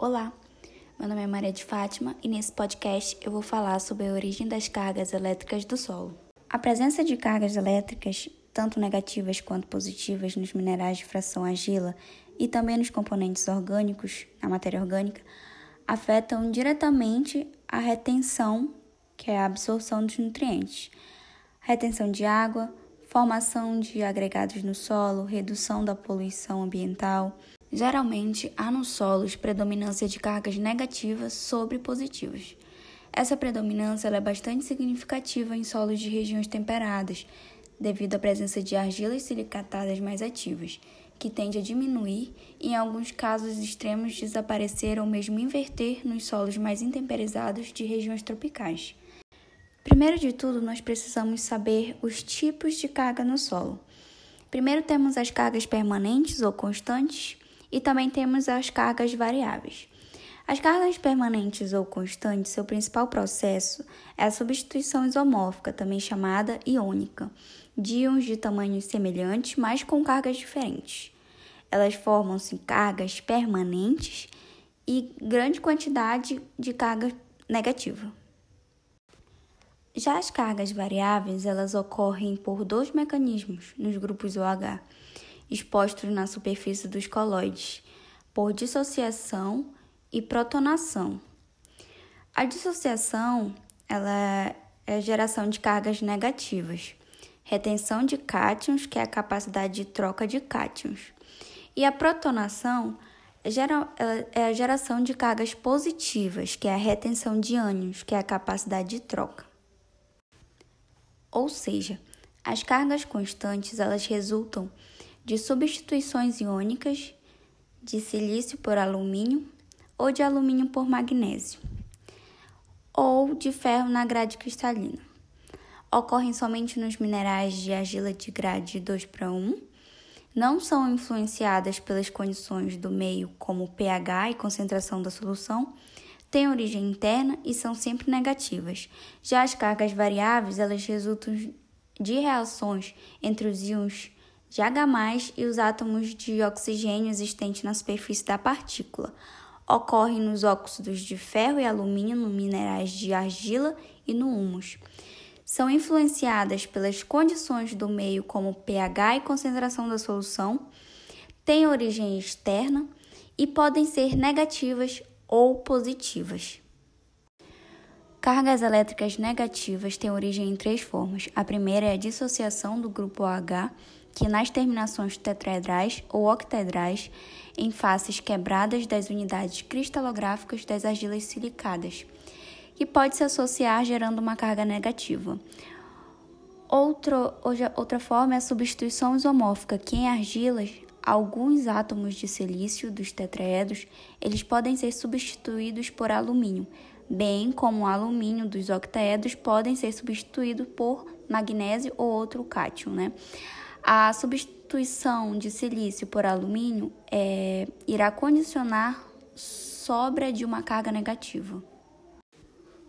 Olá, meu nome é Maria de Fátima e nesse podcast eu vou falar sobre a origem das cargas elétricas do solo. A presença de cargas elétricas, tanto negativas quanto positivas, nos minerais de fração argila e também nos componentes orgânicos, na matéria orgânica, afetam diretamente a retenção, que é a absorção dos nutrientes, retenção de água, formação de agregados no solo, redução da poluição ambiental Geralmente, há nos solos predominância de cargas negativas sobre positivas. Essa predominância é bastante significativa em solos de regiões temperadas, devido à presença de argilas silicatadas mais ativas, que tende a diminuir e, em alguns casos extremos, desaparecer ou mesmo inverter nos solos mais intemperizados de regiões tropicais. Primeiro de tudo, nós precisamos saber os tipos de carga no solo. Primeiro temos as cargas permanentes ou constantes, e também temos as cargas variáveis. As cargas permanentes ou constantes, seu principal processo é a substituição isomórfica, também chamada iônica, de íons de tamanhos semelhantes, mas com cargas diferentes. Elas formam-se cargas permanentes e grande quantidade de carga negativa. Já as cargas variáveis, elas ocorrem por dois mecanismos nos grupos OH expostos na superfície dos coloides, por dissociação e protonação. A dissociação ela é a geração de cargas negativas, retenção de cátions, que é a capacidade de troca de cátions, e a protonação é a geração de cargas positivas, que é a retenção de ânions, que é a capacidade de troca. Ou seja, as cargas constantes elas resultam de substituições iônicas de silício por alumínio ou de alumínio por magnésio, ou de ferro na grade cristalina. Ocorrem somente nos minerais de argila de grade 2 para 1, não são influenciadas pelas condições do meio, como pH e concentração da solução, têm origem interna e são sempre negativas. Já as cargas variáveis, elas resultam de reações entre os íons de H+, e os átomos de oxigênio existentes na superfície da partícula. Ocorrem nos óxidos de ferro e alumínio, nos minerais de argila e no humus. São influenciadas pelas condições do meio, como pH e concentração da solução, têm origem externa e podem ser negativas ou positivas. Cargas elétricas negativas têm origem em três formas. A primeira é a dissociação do grupo OH que nas terminações tetraedrais ou octaedrais, em faces quebradas das unidades cristalográficas das argilas silicadas, que pode se associar gerando uma carga negativa. Outro, outra forma é a substituição isomórfica, que em argilas, alguns átomos de silício dos tetraedros, eles podem ser substituídos por alumínio, bem como o alumínio dos octaedros podem ser substituídos por magnésio ou outro cátion, né? A substituição de silício por alumínio é, irá condicionar sobra de uma carga negativa.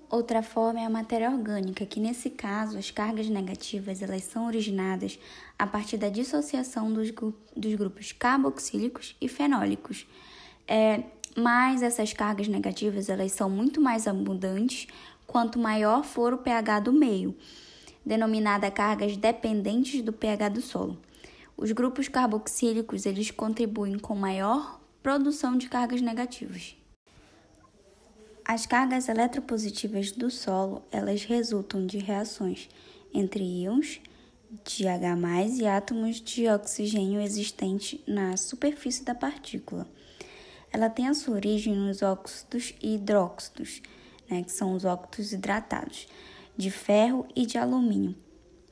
Outra forma é a matéria orgânica, que nesse caso as cargas negativas elas são originadas a partir da dissociação dos, dos grupos carboxílicos e fenólicos. É, mas essas cargas negativas elas são muito mais abundantes quanto maior for o pH do meio denominada cargas dependentes do pH do solo. Os grupos carboxílicos eles contribuem com maior produção de cargas negativas. As cargas eletropositivas do solo, elas resultam de reações entre íons de H+, e átomos de oxigênio existentes na superfície da partícula. Ela tem a sua origem nos óxidos e hidróxidos, né, que são os óxidos hidratados de ferro e de alumínio,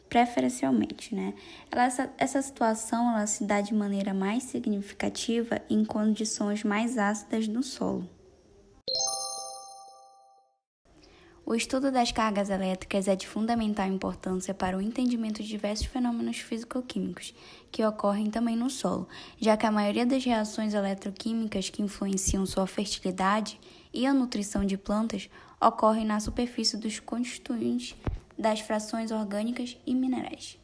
preferencialmente, né? Ela, essa, essa situação ela se dá de maneira mais significativa em condições mais ácidas no solo. O estudo das cargas elétricas é de fundamental importância para o entendimento de diversos fenômenos físico-químicos que ocorrem também no solo, já que a maioria das reações eletroquímicas que influenciam sua fertilidade e a nutrição de plantas ocorrem na superfície dos constituintes das frações orgânicas e minerais.